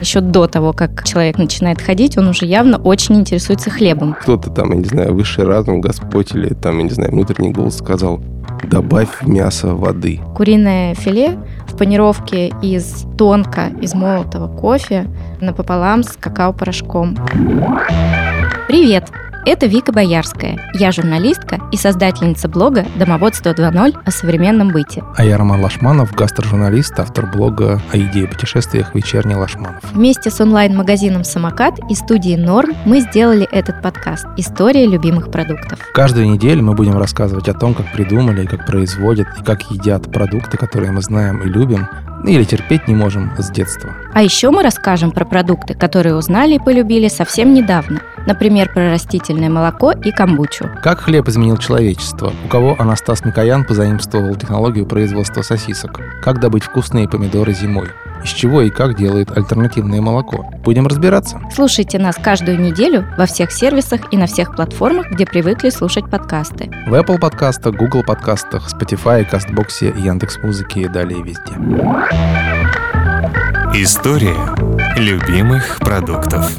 Еще до того, как человек начинает ходить, он уже явно очень интересуется хлебом. Кто-то там, я не знаю, высший разум, Господь или там, я не знаю, внутренний голос сказал, добавь в мясо воды. Куриное филе в панировке из тонко измолотого кофе напополам с какао-порошком. Привет! Это Вика Боярская. Я журналистка и создательница блога «Домоводство 2.0» о современном быте. А я Роман Лашманов, гастрожурналист, автор блога о еде и путешествиях «Вечерний Лашманов». Вместе с онлайн-магазином «Самокат» и студией «Норм» мы сделали этот подкаст «История любимых продуктов». Каждую неделю мы будем рассказывать о том, как придумали, как производят и как едят продукты, которые мы знаем и любим, или терпеть не можем с детства. А еще мы расскажем про продукты, которые узнали и полюбили совсем недавно. Например, про растительное молоко и камбучу. Как хлеб изменил человечество? У кого Анастас Микоян позаимствовал технологию производства сосисок? Как добыть вкусные помидоры зимой? Из чего и как делают альтернативное молоко? Будем разбираться. Слушайте нас каждую неделю во всех сервисах и на всех платформах, где привыкли слушать подкасты. В Apple подкастах, Google подкастах, Spotify, Кастбоксе, Яндекс.Музыке и далее везде. История любимых продуктов.